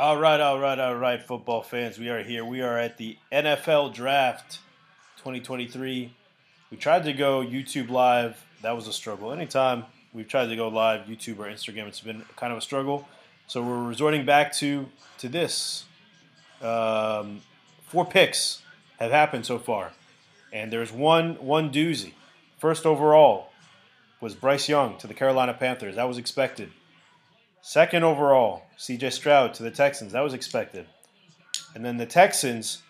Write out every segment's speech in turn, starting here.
All right, all right, all right, football fans. We are here. We are at the NFL Draft 2023. We tried to go YouTube live. That was a struggle. Anytime we've tried to go live, YouTube or Instagram, it's been kind of a struggle. So we're resorting back to to this. Um, four picks have happened so far, and there's one one doozy. First overall was Bryce Young to the Carolina Panthers. That was expected. Second overall, CJ Stroud to the Texans. That was expected. And then the Texans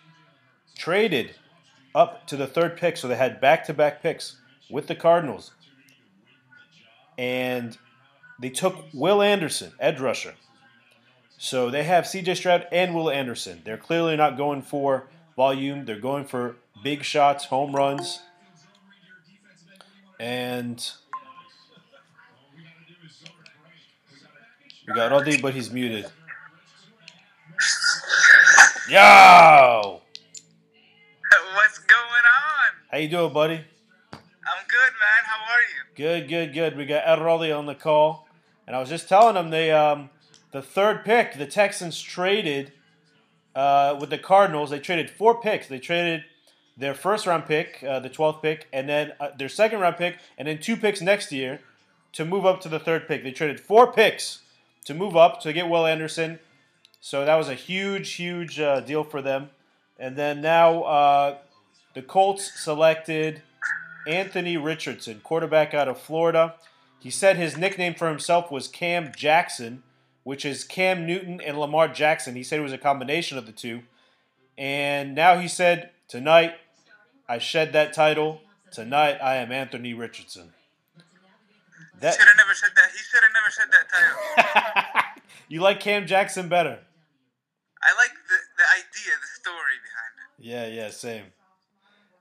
traded up to the third pick, so they had back to back picks with the Cardinals. And they took Will Anderson, edge rusher. So they have CJ Stroud and Will Anderson. They're clearly not going for volume, they're going for big shots, home runs. And we got Roddy, but he's muted. Yo! What's going on? How you doing, buddy? I'm good, man. How are you? Good, good, good. We got Ed Roddy on the call, and I was just telling him they um the third pick the Texans traded uh, with the Cardinals. They traded four picks. They traded their first round pick, uh, the 12th pick, and then uh, their second round pick, and then two picks next year to move up to the third pick. They traded four picks to move up to get Will Anderson. So that was a huge, huge uh, deal for them. And then now uh, the Colts selected Anthony Richardson, quarterback out of Florida. He said his nickname for himself was Cam Jackson, which is Cam Newton and Lamar Jackson. He said it was a combination of the two. And now he said, Tonight, I shed that title. Tonight, I am Anthony Richardson. That, should have never said that. He should have never said that title. you like Cam Jackson better? I like the, the idea, the story behind it. Yeah, yeah, same.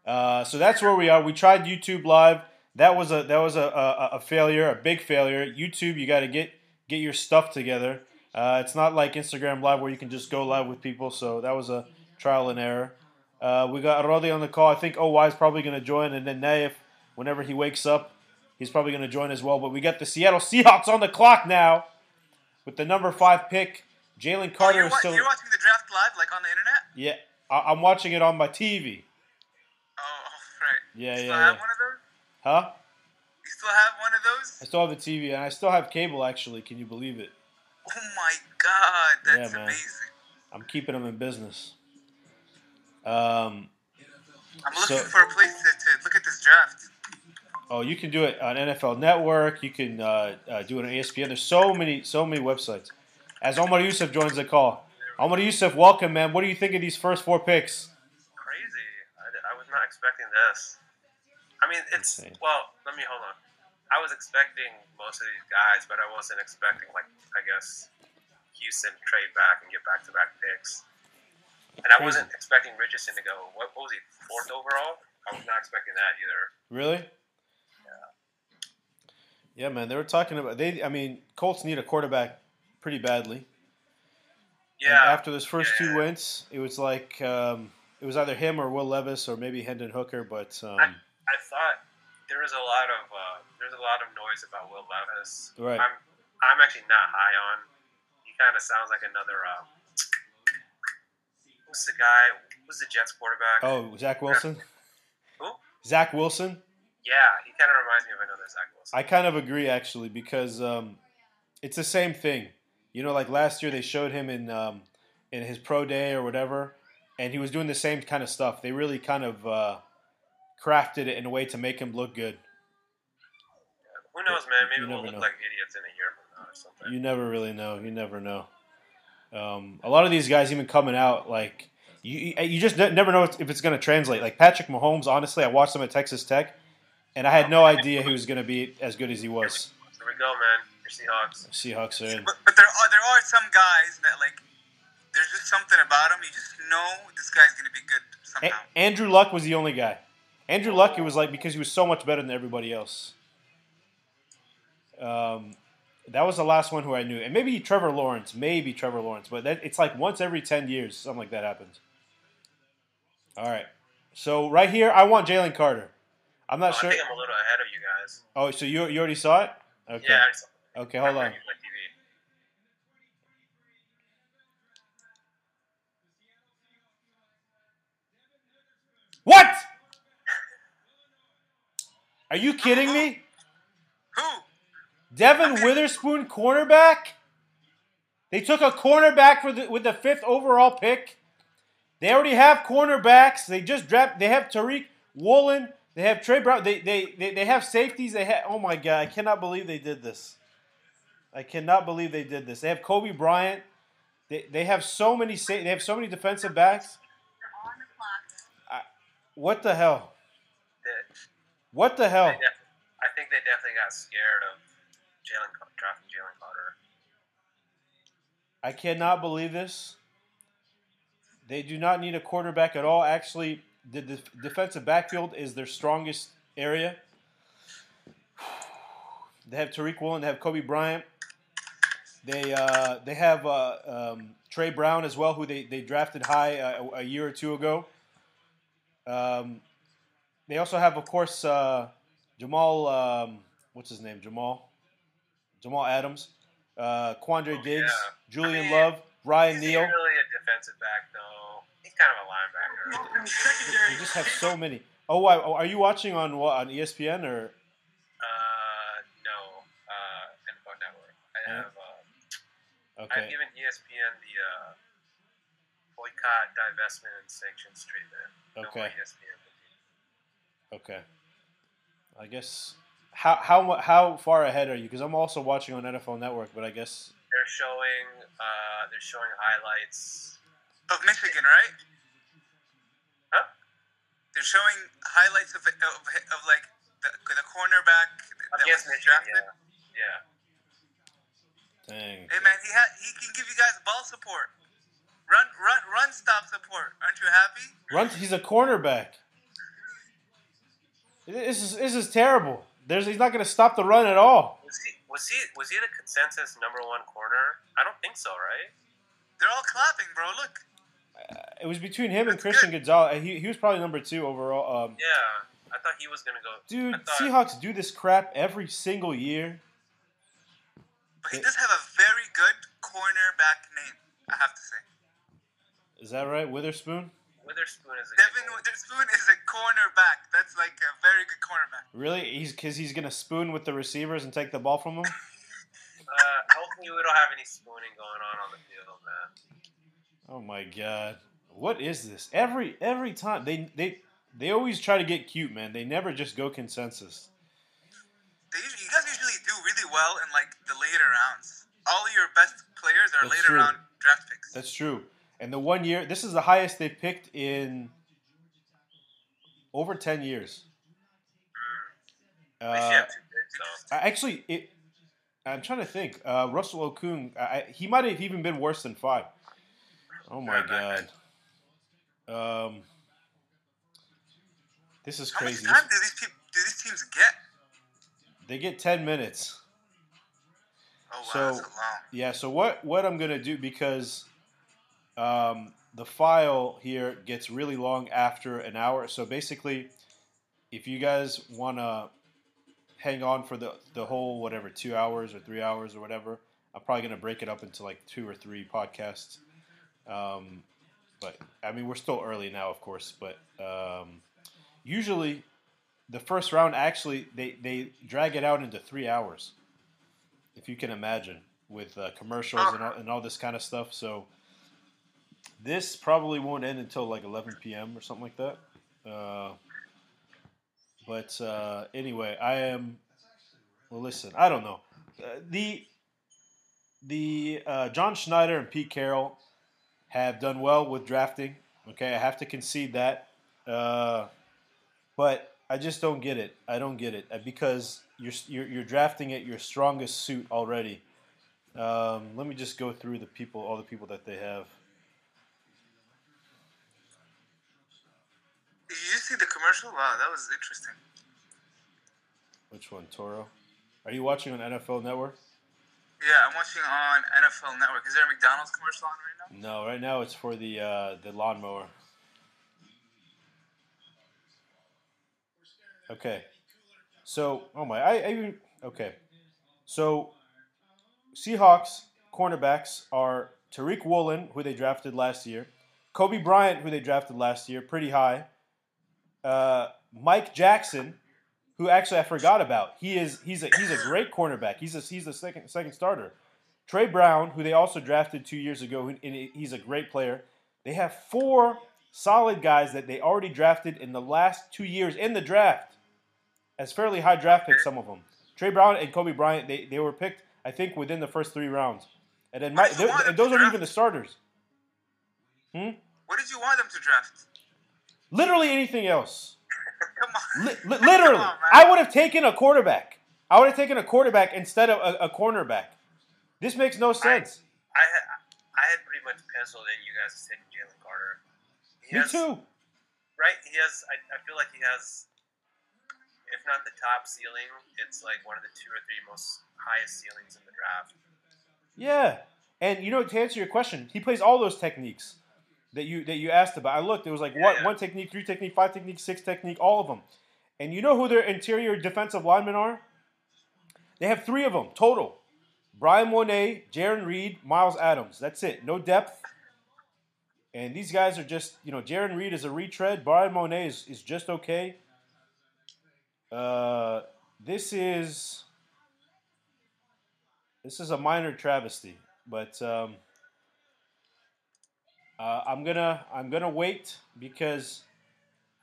Uh, so that's where we are. We tried YouTube Live. That was a that was a, a, a failure, a big failure. YouTube, you got to get get your stuff together. Uh, it's not like Instagram Live where you can just go live with people. So that was a trial and error. Uh, we got Rodi on the call. I think OY is probably going to join, and then Naif, whenever he wakes up, he's probably going to join as well. But we got the Seattle Seahawks on the clock now with the number five pick. Jalen Carter oh, is still. You're watching the draft live, like on the internet? Yeah, I- am watching it on my TV. Oh, right. Yeah, you yeah. Still yeah. have one of those? Huh? You still have one of those? I still have a TV, and I still have cable. Actually, can you believe it? Oh my god, that's yeah, man. amazing. I'm keeping them in business. Um, I'm looking so, for a place to, to, look at this draft. Oh, you can do it on NFL Network. You can uh, uh, do it on ESPN. There's so many, so many websites. As Omar Yusuf joins the call, Omar Yusuf, welcome, man. What do you think of these first four picks? Crazy. I, I was not expecting this. I mean, it's Insane. well. Let me hold on. I was expecting most of these guys, but I wasn't expecting like I guess Houston trade back and get back to back picks. And I wasn't expecting Richardson to go. What, what was he? Fourth overall? I was not expecting that either. Really? Yeah. Man. They were talking about they. I mean, Colts need a quarterback pretty badly. Yeah. And after those first yeah. two wins, it was like um, it was either him or Will Levis or maybe Hendon Hooker. But um, I, I thought there was a lot of uh, there's a lot of noise about Will Levis. Right. I'm I'm actually not high on. He kind of sounds like another. Uh, who's the guy? Who's the Jets quarterback? Oh, Zach Wilson. Who? Zach Wilson. Yeah, he kind of reminds me of another Zach Wilson. I kind of agree actually because um, it's the same thing. You know, like last year they showed him in um, in his pro day or whatever, and he was doing the same kind of stuff. They really kind of uh, crafted it in a way to make him look good. Who knows, man? Maybe You we'll look know. like idiots in a year from now or something. You never really know. You never know. Um, a lot of these guys even coming out like you, you just ne- never know if it's going to translate. Like Patrick Mahomes, honestly, I watched him at Texas Tech, and I had no idea he was going to be as good as he was. Here we go, man. Your Seahawks. Seahawks are in. But, but there are there are some guys that like there's just something about him. You just know this guy's gonna be good somehow. A- Andrew Luck was the only guy. Andrew Luck, it was like because he was so much better than everybody else. Um, that was the last one who I knew, and maybe Trevor Lawrence, maybe Trevor Lawrence, but that, it's like once every ten years something like that happens. All right, so right here, I want Jalen Carter. I'm not oh, sure. I think I'm a little ahead of you guys. Oh, so you you already saw it? Okay. Yeah, it. Okay, hold on. What? Are you kidding me? Who? Devon Witherspoon, cornerback. They took a cornerback for the, with the fifth overall pick. They already have cornerbacks. They just drafted. They have Tariq Woolen they have Tre Brown. They, they they they have safeties. They have. Oh my god! I cannot believe they did this. I cannot believe they did this. They have Coby Bryant. They, they have so many sa- they have so many defensive backs. I, what the hell? What the hell? I think they definitely got scared of Jalen drafting Jalen Carter. I cannot believe this. They do not need a quarterback at all. Actually, the def- defensive backfield is their strongest area. They have Tariq Woolen. They have Coby Bryant. They uh, they have uh, um, Tre Brown as well, who they, they drafted high uh, a year or two ago. Um, they also have, of course, uh, Jamal. Um, what's his name? Jamal. Jamal Adams, uh, Quandre Oh, Diggs, yeah. Julian I mean, Love, Ryan He's Neal. really a defensive back, though. He's kind of a linebacker. They just have so many. Oh, I- oh, are you watching on what on ESPN or? Uh, no, uh, NFL Network. I Yeah. have, uh, I've given ESPN the uh, boycott, divestment, and sanctions treatment. No Okay. ESPN. okay. I guess how how how far ahead are you? Because I'm also watching on NFL Network, but I guess They're showing, uh, they're showing highlights. Of Michigan, right? Huh? They're showing highlights of of, of like the, the cornerback that Against was Michigan, drafted. yeah. Yeah. dang. Hey man, he ha- he can give you guys ball support, run run run stop support. Aren't you happy? Run. He's a cornerback. This is this is terrible. There's he's not going to stop the run at all. Was he, was he was he the consensus number one corner? I don't think so, right? They're all clapping, bro. Look, It was between him and That's Christian good. Gonzalez. He, he was probably number two overall. Um, Yeah, I thought he was gonna go. dude, thought, Seahawks do this crap every single year. but he It- does have a very good cornerback name. I have to say, Is that right, Witherspoon? Witherspoon is a Devon good. Witherspoon is a cornerback. That's like a very good cornerback. Really? He's because he's going to spoon with the receivers and take the ball from them. Uh, hopefully, we don't have any spooning going on on the field, man. Oh my god. What is this? Every every time they they they always try to get cute, man. They never just go consensus. They usually, you guys usually do really well in like the later rounds. All your best players are That's later true. round draft picks. That's true. And the one year, this is the highest they've picked in over 10 years. At Uh, have two picks, though. I- actually, it. I'm trying to think. Uh, Russell Okung, I- he might have even been worse than five. Oh my god. Um, this is How much crazy. time do these people, do these teams get? They get 10 minutes. Oh wow, So- that's long. Yeah, so what what I'm gonna do because um, the file here gets really long after an hour. So basically, if you guys wanna hang on for the the whole whatever two hours or three hours or whatever, I'm probably gonna break it up into like two or three podcasts. Um, but I mean, we're still early now, of course. But um, usually, the first round actually they they drag it out into three hours if you can imagine, with uh, commercials and all, and all this kind of stuff. So this probably won't end until like 11 p.m. or something like that. Uh, but uh, anyway, I am. Well, listen, I don't know. Uh, the the uh, John Schneider and Pete Carroll have done well with drafting. Okay, I have to concede that. Uh, but I just don't get it. I don't get it uh, because you're you're, you're drafting at your strongest suit already. Um, let me just go through the people, all the people that they have. Did you see the commercial? Wow, that was interesting. Which one, Toro? Are you watching on NFL Network? Yeah, I'm watching on NFL Network. Is there a McDonald's commercial on right now? No, right now it's for the uh, the lawnmower. Okay, so oh my, I, even okay, so Seahawks cornerbacks are Tariq Woolen, who they drafted last year, Coby Bryant, who they drafted last year, pretty high, uh, Mike Jackson, who actually I forgot about. He is he's a he's a great cornerback. He's a he's the second second starter. Tre Brown, who they also drafted two years ago, and he's a great player. They have four solid guys that they already drafted in the last two years in the draft as fairly high draft picks. Some of them, Tre Brown and Coby Bryant, they, they were picked I think within the first three rounds, and then my, and those aren't even the starters. Hmm. What did you want them to draft? Literally anything else. Come on. Li- li- literally, on, I would have taken a quarterback. I would have taken a quarterback instead of a, a cornerback. This makes no sense. I, I, had, I had pretty much penciled in you guys taking Jalen Carter. He Me has, too. Right? He has. I, I feel like he has, if not the top ceiling, it's like one of the two or three most highest ceilings in the draft. Yeah, and you know to answer your question, he plays all those techniques that you that you asked about. I looked; it was like yeah. one technique, three technique, five technique, six technique, all of them. And you know who their interior defensive linemen are? They have three of them total. Bryan Mone, Jarran Reed, Myles Adams. That's it. No depth. And these guys are just, you know, Jarran Reed is a retread. Bryan Mone is, is just okay. Uh, this is this is a minor travesty, but um, uh, I'm gonna I'm gonna wait because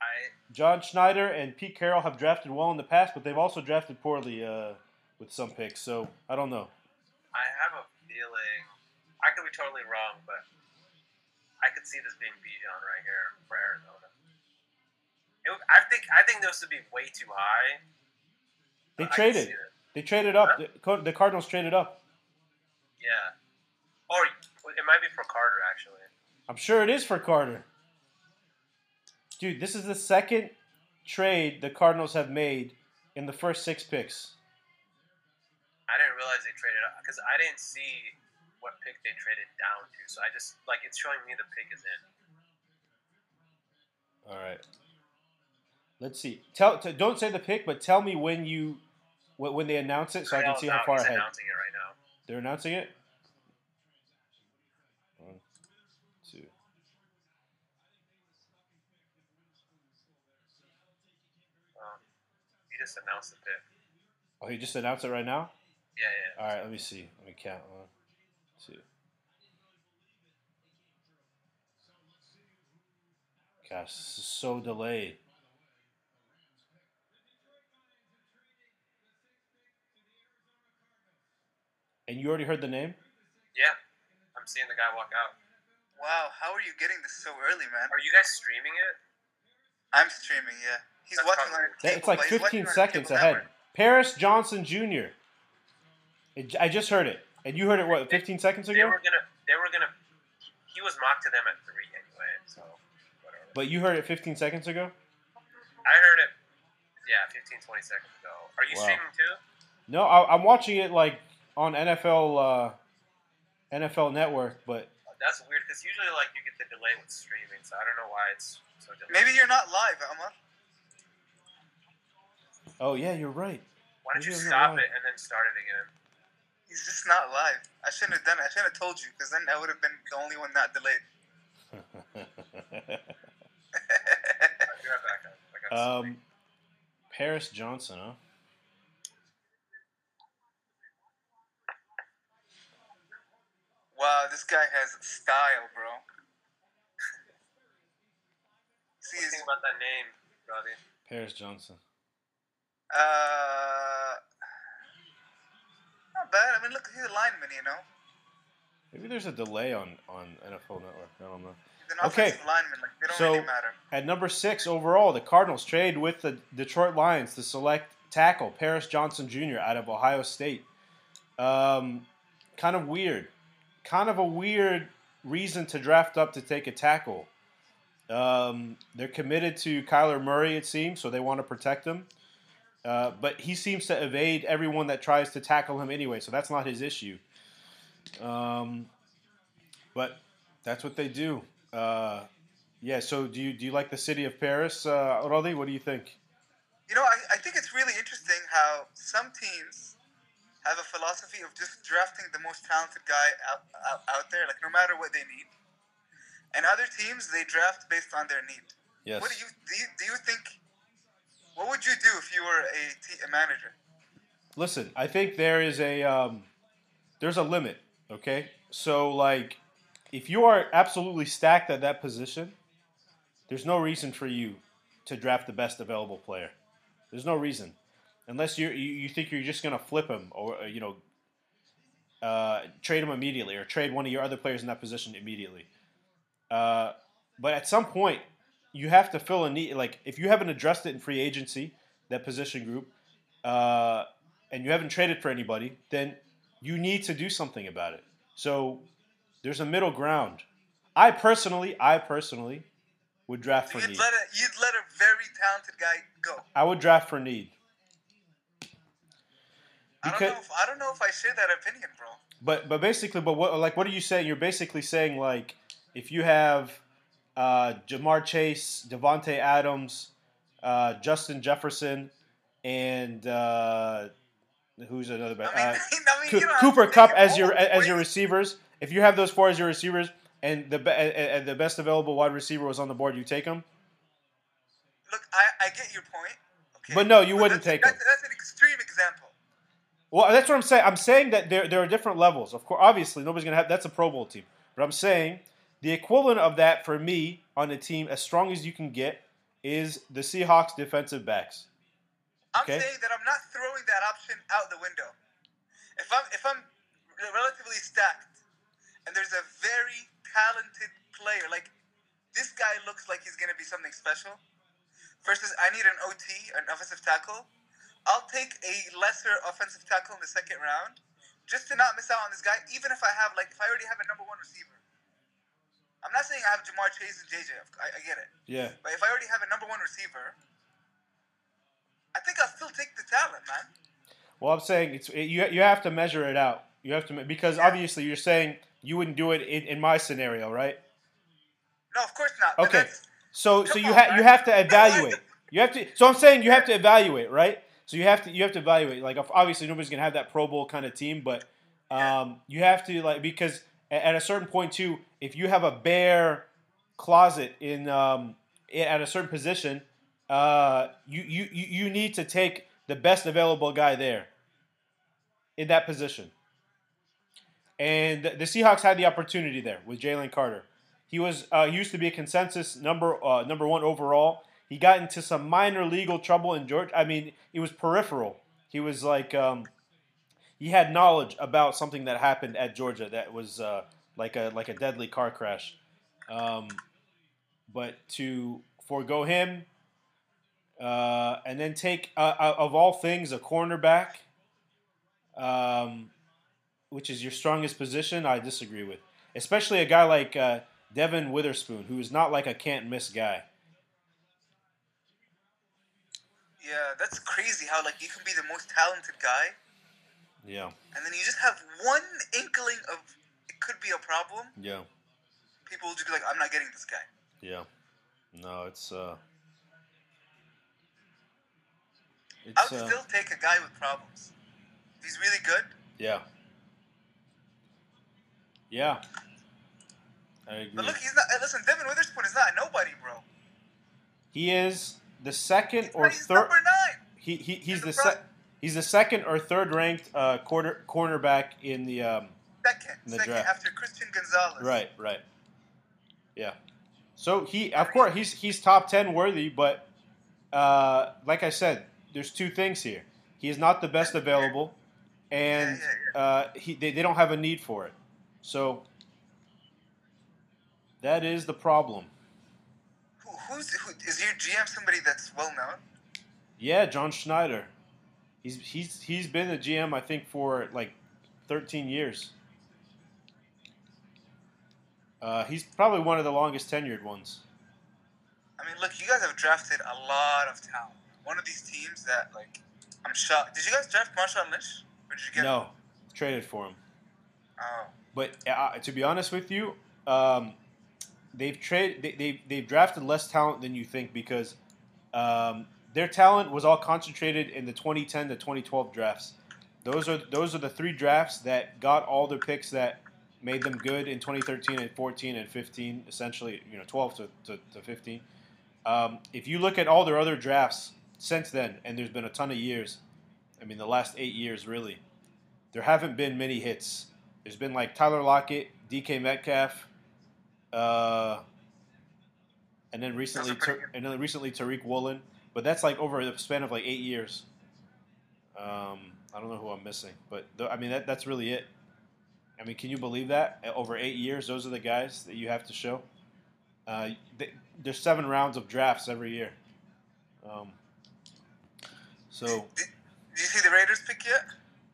I, John Schneider and Pete Carroll have drafted well in the past, but they've also drafted poorly uh, with some picks. So I don't know. I have a feeling I could be totally wrong, but I could see this being Bijan right here for Arizona. I think I think this would be way too high. They traded. They traded up. Huh? The, the Cardinals traded up. Yeah. Or it might be for Carter actually. I'm sure it is for Carter. Dude, this is the second trade the Cardinals have made in the first six picks. I didn't realize they traded up because I didn't see what pick they traded down to. So I just like it's showing me the pick is in. All right. Let's see. Tell t- don't say the pick, but tell me when you when they announce it, so I, I can see how far ahead. announcing it right now. They're announcing it. One, two. Um, he just announced it pick. Oh, he just announced it right now. Yeah, yeah. All right, let me see. Let me count. One, two. Gosh, this is so delayed. And you already heard the name? Yeah, I'm seeing the guy walk out. Wow, how are you getting this so early, man? Are you guys streaming it? I'm streaming, yeah. He's That's watching on It's like 15 seconds ahead. Paris Johnson Jr. It, I just heard it, and you heard it what 15 seconds ago? They were gonna. They were gonna. He was mocked to them at three anyway, so whatever. But you heard it 15 seconds ago. I heard it. Yeah, 15, 20 seconds ago. Are you wow. streaming too? No, I, am watching it like on NFL uh, NFL Network, but that's weird because usually like you get the delay with streaming, so I don't know why it's so delayed. Maybe you're not live, Emma. Oh yeah, you're right. Why don't Maybe you stop it and then start it again? He's just not live. I shouldn't have done it. I shouldn't have told you because then I would have been the only one not delayed. um, Paris Johnson, huh? Wow, this guy has style, bro. See, what do you think about that name, Robbie? Paris Johnson. Uh, not bad. I mean, look, he's a lineman, you know. Maybe there's a delay on on NFL Network. I don't know. okay. Lineman, like, so really at number six overall, the Cardinals trade with the Detroit Lions to select tackle Paris Johnson Jr. out of Ohio State. Um, kind of weird kind of a weird reason to draft up to take a tackle. Um, they're committed to Kyler Murray, it seems, so they want to protect him. Uh, but he seems to evade everyone that tries to tackle him anyway, so that's not his issue. Um, but that's what they do. Uh, yeah. So do you do you like the city of Paris, uh, Rodi? What do you think? You know, I, I think it's really interesting how some teams have a philosophy of just drafting the most talented guy out, out, out there, like no matter what they need. And other teams, they draft based on their need. Yes. What do you do? You, do you think? What would you do if you were a, t- a manager? Listen, I think there is a um, there's a limit. Okay, so like, if you are absolutely stacked at that position, there's no reason for you to draft the best available player. There's no reason, unless you you, think you're just gonna flip him or uh, you know uh, trade him immediately or trade one of your other players in that position immediately. Uh, but at some point, you have to fill a need. Like if you haven't addressed it in free agency, that position group, uh, and you haven't traded for anybody, then you need to do something about it. So there's a middle ground. I personally, I personally would draft for you'd need. let a you'd let a very talented guy go. I would draft for need. I don't know. If, I don't know if I share that opinion, bro. But but basically, but what like what are you saying? You're basically saying like if you have uh, Ja'Marr Chase, Davante Adams, uh, Justin Jefferson, and uh, who's another I back? mean, Uh, I mean, Co- you don't Cooper Kupp as your as your receivers. If you have those four as your receivers, and the and the best available wide receiver was on the board, you take him. Look, I, I get your point. Okay. But no, you wouldn't that's, take that's, him. That's an extreme example. Well, that's what I'm saying. I'm saying that there, there are different levels. Of course, obviously, nobody's gonna have that's a Pro Bowl team. But I'm saying the equivalent of that for me on a team as strong as you can get is the Seahawks defensive backs. I'm saying that I'm not throwing that option out the window. If I'm if I'm relatively stacked, and there's a very talented player like this guy looks like he's gonna be something special. Versus, I need an OT, an offensive tackle. I'll take a lesser offensive tackle in the second round, just to not miss out on this guy. Even if I have like if I already have a number one receiver. I'm not saying I have Ja'Marr Chase and JJ. I, I get it. Yeah. But if I already have a number one receiver, I think I'll still take the talent, man. Well, I'm saying it's you. You have to measure it out. You have to because obviously you're saying you wouldn't do it in, in my scenario, right? No, of course not. Okay. So so you have you have to evaluate. You have to. So I'm saying you have to evaluate, right? So you have to you have to evaluate. Like obviously nobody's gonna have that Pro Bowl kind of team, but um, you have to like because at a certain point too, if you have a bare closet in um, at a certain position, uh, you, you you need to take the best available guy there in that position. And the Seahawks had the opportunity there with Jalen Carter. He was uh, used to be a consensus number uh, number one overall. He got into some minor legal trouble in Georgia. I mean, it was peripheral. He was like um, he had knowledge about something that happened at Georgia that was uh, like a like a deadly car crash. Um, but to forego him uh, and then take uh, uh, of all things a cornerback, um, which is your strongest position, I disagree with. Especially a guy like uh, Devon Witherspoon, who is not like a can't miss guy. yeah, that's crazy how like you can be the most talented guy, Yeah, and then you just have one inkling of it could be a problem. yeah, People will just be like, "I'm not getting this guy." yeah. No, it's uh, I it's would uh, still take a guy with problems. He's really good. yeah, yeah. I agree. But look, he's not. Listen, Devon Witherspoon is not a nobody, bro. He is the second He's, or third. number nine. He, he he's He's the the se- front. He's the second or third ranked uh, quarter cornerback in the um, Second, In the second draft. after Christian Gonzalez. right right yeah. So he of course he's he's top ten worthy, but uh, like I said, there's two things here. He is not the best available, and uh, he they, they don't have a need for it. So that is the problem. Who, who's who, is your GM? Somebody that's well known. Yeah, John Schneider. He's he's he's been the GM I think for like 13 years. Uh, he's probably one of the longest tenured ones. I mean, look, you guys have drafted a lot of talent. One of these teams that, like, I'm shocked. Did you guys draft Marshawn Lynch? Or did you get? No, traded for him. Oh, But uh, to be honest with you, um, they've trade they, they they've drafted less talent than you think because um, their talent was all concentrated in the 2010 to 2012 drafts. Those are those are the three drafts that got all the picks that made them good in 2013 and 14 and 15, essentially, you know, 12 to, to, to 15. Um, if you look at all their other drafts since then, and there's been a ton of years, I mean, the last eight years really, there haven't been many hits. There's been like Tyler Lockett, DK Metcalf, uh, and then recently, and then recently Tariq Woolen. But that's like over the span of like eight years. Um, I don't know who I'm missing, but th- I mean that, that's really it. I mean, can you believe that over eight years, those are the guys that you have to show? Uh, they, there's seven rounds of drafts every year. Um, so, did, did, you see the Raiders pick yet?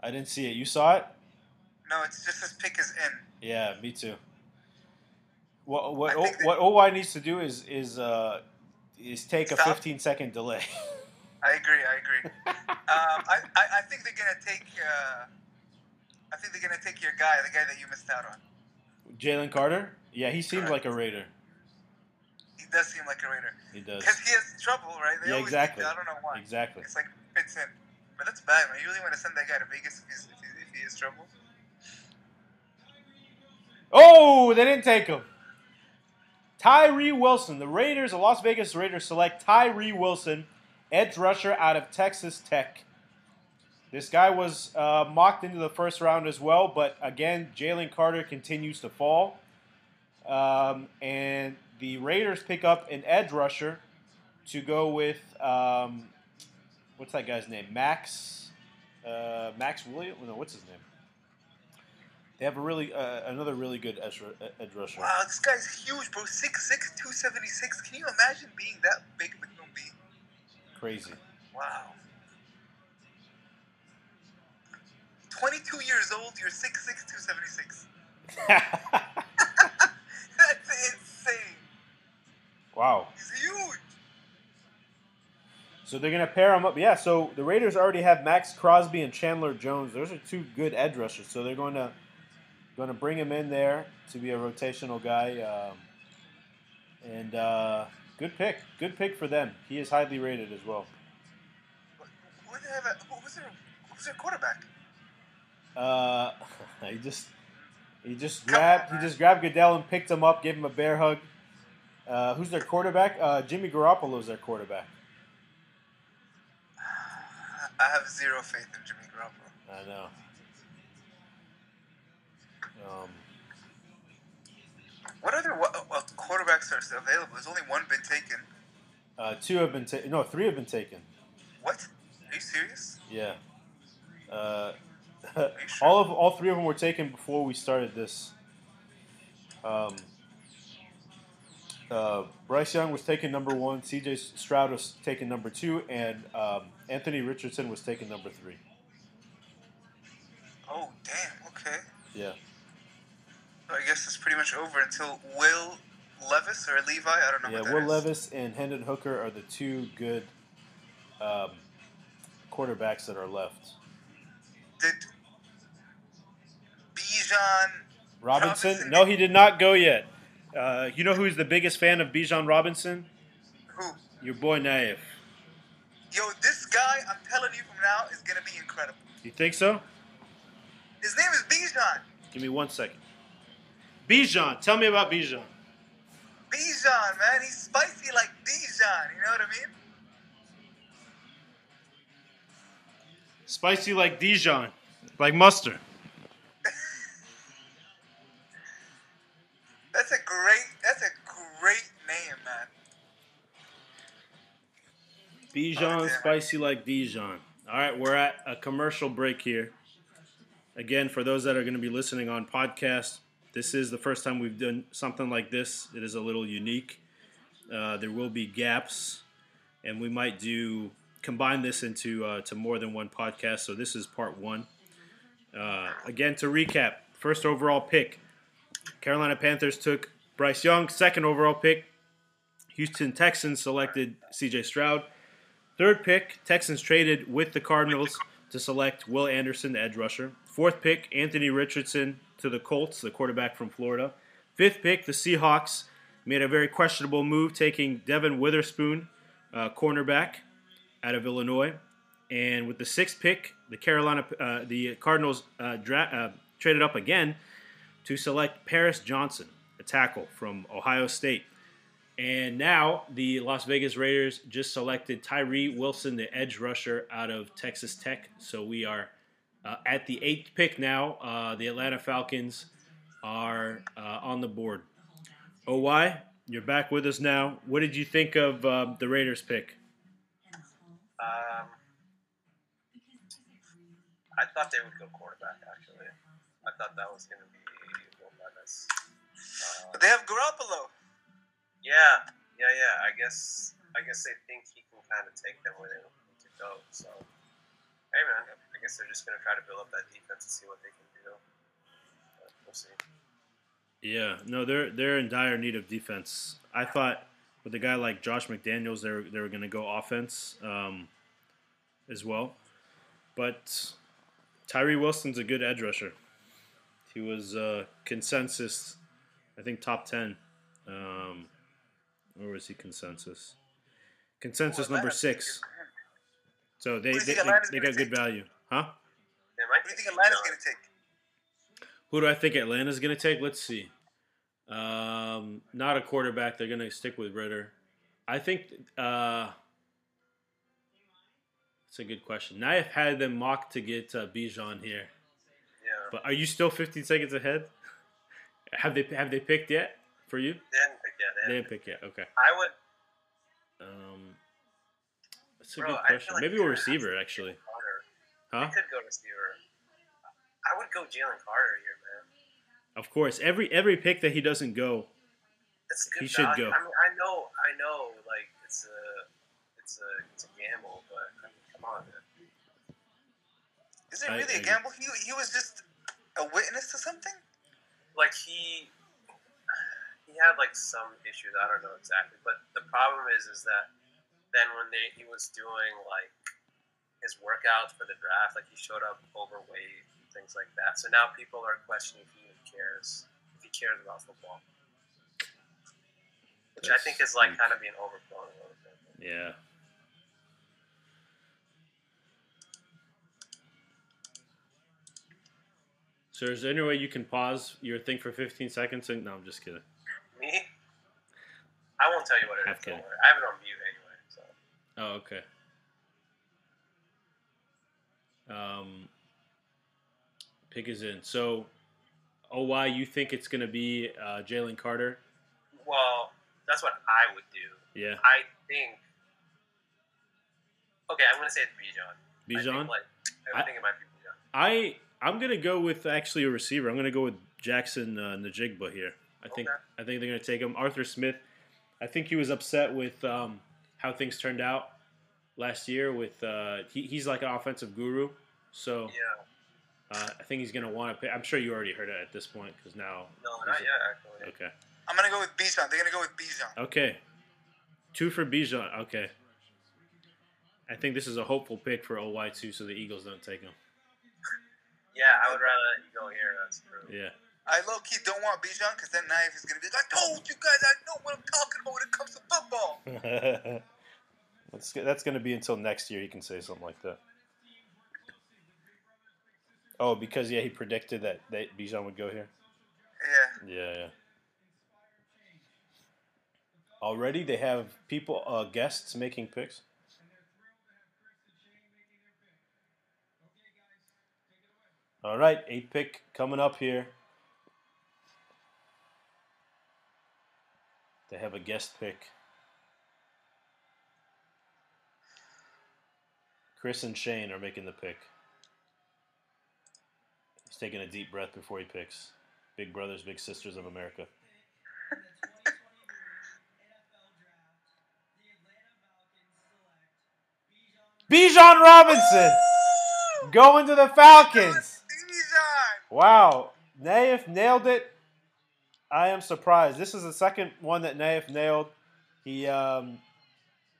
I didn't see it. You saw it? No, it's just this pick is in. Yeah, me too. What what o, what OY needs to do is is uh, is take Stop. a 15 second delay. I agree. I agree. um, I, I, I think they're gonna take. Uh, I think they're gonna take your guy, the guy that you missed out on. Jalen Carter. Yeah, he seems Correct. like a Raider. He does seem like a Raider. He does. Because he has trouble, right? They yeah, exactly. I don't know why. Exactly. It's like fits in, but that's bad, man. You really want to send that guy to Vegas if, he's, if, he, if he has trouble. Oh, they didn't take him. Tyree Wilson. The Raiders, the Las Vegas Raiders, select Tyree Wilson, edge rusher out of Texas Tech. This guy was uh, mocked into the first round as well, but again, Jalen Carter continues to fall. Um, and the Raiders pick up an edge rusher to go with um, what's that guy's name? Max uh, Max Williams? No, what's his name? They have a really uh, another really good edge, edge rusher. Wow, this guy's huge, bro. 6'6", 276. Can you imagine being that big of a human being? Crazy. Wow. 22 years old, you're 6'6", 276. That's insane. Wow. He's huge. So they're going to pair them up. Yeah, so the Raiders already have Maxx Crosby and Chandler Jones. Those are two good edge rushers. So they're going to going to bring him in there to be a rotational guy. Um, and uh, good pick. Good pick for them. He is highly rated as well. Have was their, was their quarterback? Uh, he just he just grabbed he just grabbed Goodell and picked him up, gave him a bear hug. Uh, who's their quarterback? Uh, Jimmy is their quarterback. I have zero faith in Jimmy Garoppolo. I know. Um, what other what quarterbacks are still available? There's only one been taken. Uh, two have been taken. No, three have been taken. What? Are you serious? Yeah. Uh, sure? all of all three of them were taken before we started this. Um, uh, Bryce Young was taken number one. C.J. Stroud was taken number two, and um, Anthony Richardson was taken number three. Oh damn! Okay. Yeah. I guess it's pretty much over until Will Levis or Levi. I don't know. Yeah, Will is. Levis and Hendon Hooker are the two good um, quarterbacks that are left. Did Bijan Robinson? Robinson? No, he did not go yet. Uh, you know who's the biggest fan of Bijan Robinson? Who? Your boy Naif. Yo, this guy, I'm telling you from now, is gonna be incredible. You think so? His name is Bijan. Give me one second. Bijan, tell me about Bijan. Bijan, man, he's spicy like Bijan. You know what I mean? Spicy like Dijon, like mustard. that's a great. That's a great name, man. Bijan, oh, spicy like Dijon. All right, we're at a commercial break here. Again, for those that are going to be listening on podcast, this is the first time we've done something like this. It is a little unique. Uh, there will be gaps, and we might do combine this into uh, to more than one podcast. So this is part one. Uh, again, to recap, first overall pick, Carolina Panthers took Bryce Young. Second overall pick, Houston Texans selected C.J. Stroud. Third pick, Texans traded with the Cardinals to select Will Anderson, the edge rusher. Fourth pick, Anthony Richardson to the Colts, the quarterback from Florida. Fifth pick, the Seahawks made a very questionable move, taking Devon Witherspoon, uh, cornerback out of Illinois. And with the sixth pick, the Carolina, uh, the Cardinals uh, dra- uh, traded up again to select Paris Johnson, a tackle from Ohio State. And now the Las Vegas Raiders just selected Tyree Wilson, the edge rusher out of Texas Tech. So we are uh, at the eighth pick now. Uh, the Atlanta Falcons are uh, on the board. OY, you're back with us now. What did you think of uh, the Raiders pick? Um, I thought they would go quarterback. Actually, I thought that was going to be Will Levis. but they have Garoppolo. Yeah, yeah, yeah. I guess I guess they think he can kind of take them where they need to go. So, hey man, I guess they're just gonna try to build up that defense and see what they can do. But we'll see. Yeah, no, they're they're in dire need of defense. I thought with a guy like Josh McDaniels, they were they were going to go offense um, as well, but Tyree Wilson's a good edge rusher. He was uh, consensus, I think top ten. Um, or was he consensus? Consensus Well, number six. So they Who do you they, they, they got good value, huh? They Who do you think take Atlanta's going to take? Who do I think Atlanta's going to take? Let's see. Um, not a quarterback. They're going to stick with Ridder. I think uh, it's a good question. I have had them mocked to get uh, Bijan here, Yeah, but are you still 15 seconds ahead? Have they have they picked yet for you? they didn't pick yet. They They didn't pick yet. Okay. I would. Um, that's a Bro, good question. like Maybe a they're gonna have receiver to get actually. Carter. Huh? They could go receiver. I would go Jalen Carter here, man. Of course. Every every pick that he doesn't go, It's a good He should go. I mean, I know, I know, like it's a, it's a, it's a gamble, but I mean, come on, man. Is it really I a agree. gamble? He, he was just a witness to something? Like he, he had like some issues. I don't know exactly, but the problem is, is that then when they he was doing like his workouts for the draft, like he showed up overweight and things like that. So now people are questioning if he even cares, if he cares about football, which I think is like kind of being overblown a little bit. yeah. So is there any way you can pause your thing for 15 seconds? And no, I'm just kidding. Me? I won't tell you what it is. Don't kidding. worry. I have it on mute anyway. So Oh, okay. Um, pick is in. So, OY, you think it's going to be uh, Jalen Carter? well, that's what I would do. Yeah. I think. Okay, I'm gonna say it's Bijan. Bijan? like, I, I- think it might be Bijan. I I'm gonna go with actually a receiver. I'm gonna go with Jaxon uh, Njigba here. I think Okay. I think they're gonna take him. Arthur Smith. I think he was upset with um, how things turned out last year. With uh, he, he's like an offensive guru, so Yeah. uh, I think he's gonna want to. I'm sure you already heard it at this point because now. No, not yet. Actually. Okay. I'm going to go with Bijan. They're going to go with Bijan. Okay. Two for Bijan. Okay. I think this is a hopeful pick for OY too, so the Eagles don't take him. Yeah, I would rather let you go here. That's true. Yeah. I low key don't want Bijan because then Naif is going to be like, I told you guys I know what I'm talking about when it comes to football. that's that's going to be until next year. He can say something like that. Oh, because yeah, he predicted that that Bijan would go here. Yeah. Yeah, yeah. Already, they have people, uh, guests making picks. All right, eight pick coming up here. They have a guest pick. Chris and Shane are making the pick. He's taking a deep breath before he picks. Big brothers, big sisters of America. Bijan Robinson going to the Falcons. Wow, Naif nailed it. I am surprised. This is the second one that Naif nailed. He, um,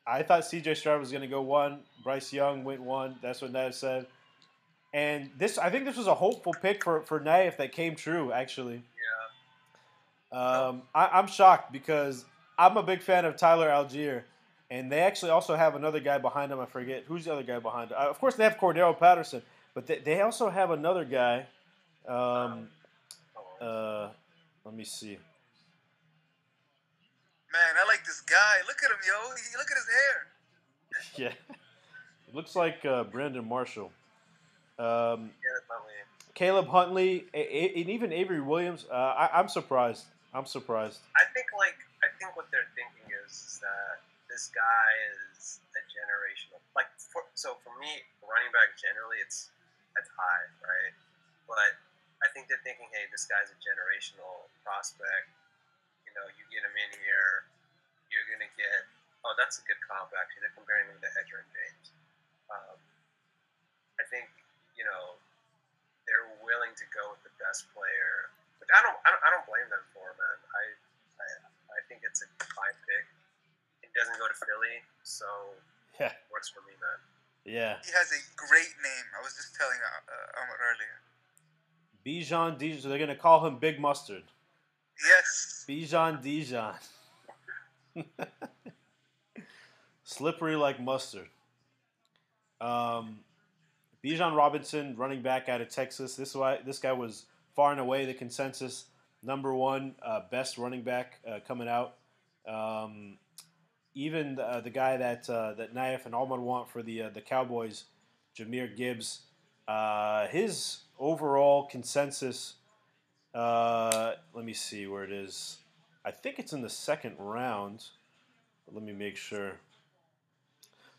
I thought C.J. Stroud was going to go one. Bryce Young went one. That's what Naif said. And this, I think this was a hopeful pick for for Naif that came true. Actually, Yeah. um, I, I'm shocked because I'm a big fan of Tyler Allgeier, and they actually also have another guy behind him. I forget who's the other guy behind. him. Uh, of course, they have Cordarrelle Patterson, but they, they also have another guy. Um, uh, let me see. Man, I like this guy. Look at him, yo. He, look at his hair. Yeah. It looks like uh, Brandon Marshall. Um, Caleb Huntley, and even Avery Williams. Uh, I, am surprised. I'm surprised. I think like I think what they're thinking is that this guy is a generational. Like for, so for me, running back generally, it's it's high, right? But I think they're thinking, hey, this guy's a generational prospect. You know, you get him in here, you're gonna get. Oh, that's a good comp actually. They're comparing him to Edgerrin James. Um, I think you know they're willing to go with the best player, which I don't. I don't, I don't blame them for, man. I, I I think it's a fine pick. It doesn't go to Philly, so yeah, works for me, man. Yeah. He has a great name. I was just telling uh, uh Ahmed earlier. Bijan Dijon. They're gonna call him Big Mustard. Yes. Bijan Dijon. Slippery like mustard. Um, Bijan Robinson, running back out of Texas. This why this guy was far and away the consensus number one uh, best running back uh, coming out. Um, even the, uh, the guy that uh, that Naif and Ahmad want for the uh, the Cowboys, Jahmyr Gibbs, uh, his overall consensus. Uh, let me see where it is. I think it's in the second round. let me make sure.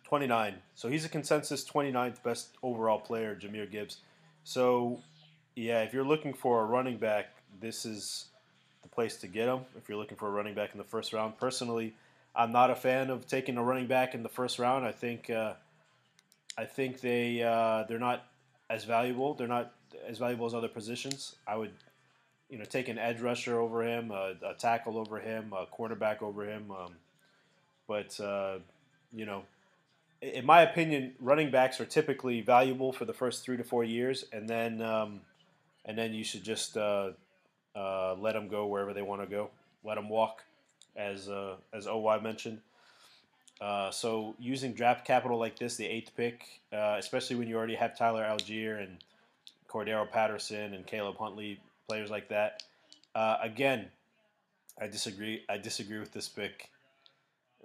29. So he's a consensus 29th best overall player, Jahmyr Gibbs. So, yeah, if you're looking for a running back, this is the place to get him. If you're looking for a running back in the first round, personally, I'm not a fan of taking a running back in the first round. I think uh, I think they uh, they're not as valuable. They're not as valuable as other positions. I would you know take an edge rusher over him, a, a tackle over him, a quarterback over him. Um, but uh, you know, in my opinion, running backs are typically valuable for the first three to four years, and then um, and then you should just uh, uh, let them go wherever they want to go. Let them walk as uh, as OY mentioned. Uh, so using draft capital like this, the eighth pick, uh, especially when you already have Tyler Allgeier and Cordarrelle Patterson and Caleb Huntley, players like that. Uh, again, I disagree. I disagree with this pick.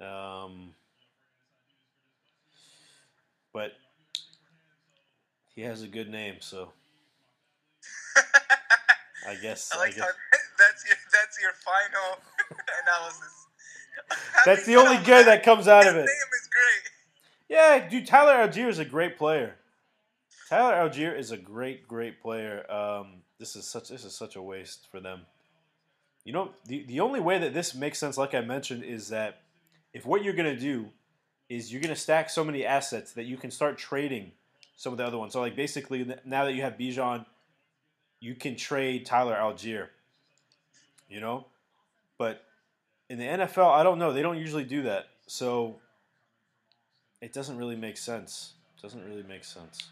Um, but he has a good name, so I guess. I like I guess. That's your that's your final analysis. That's the only good that, comes out of it. Name is great. Yeah, dude, Tyler Allgeier is a great player. Tyler Allgeier is a great, great player. Um, this is such this is such a waste for them. You know, the the only way that this makes sense, like I mentioned, is that if what you're gonna do is you're gonna stack so many assets that you can start trading some of the other ones. So like basically now that you have Bijan, you can trade Tyler Allgeier. You know, but in the NFL, I don't know. They don't usually do that. So it doesn't really make sense. It doesn't really make sense.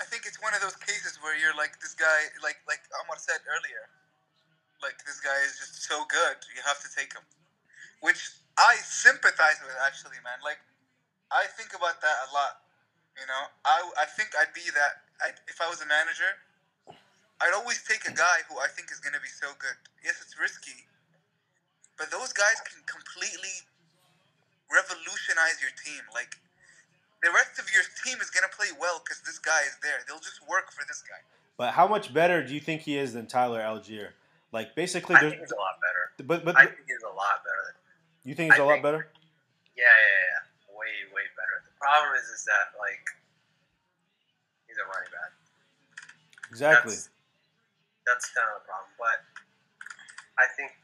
I think it's one of those cases where you're like this guy, like like Amar said earlier, like this guy is just so good, you have to take him. Which I sympathize with, actually, man. Like I think about that a lot. You know, I I think I'd be that I'd, if I was a manager. I'd always take a guy who I think is going to be so good. Yes, it's risky, but those guys can completely revolutionize your team. Like the rest of your team is gonna play well because this guy is there. They'll just work for this guy. But how much better do you think he is than Tyler Allgeier? Like basically, I think he's a lot better. But but I think he's a lot better. You think he's I a lot better? Yeah, yeah, yeah, way way better. The problem is is that like he's a running back. Exactly. That's, that's kind of the problem, but I think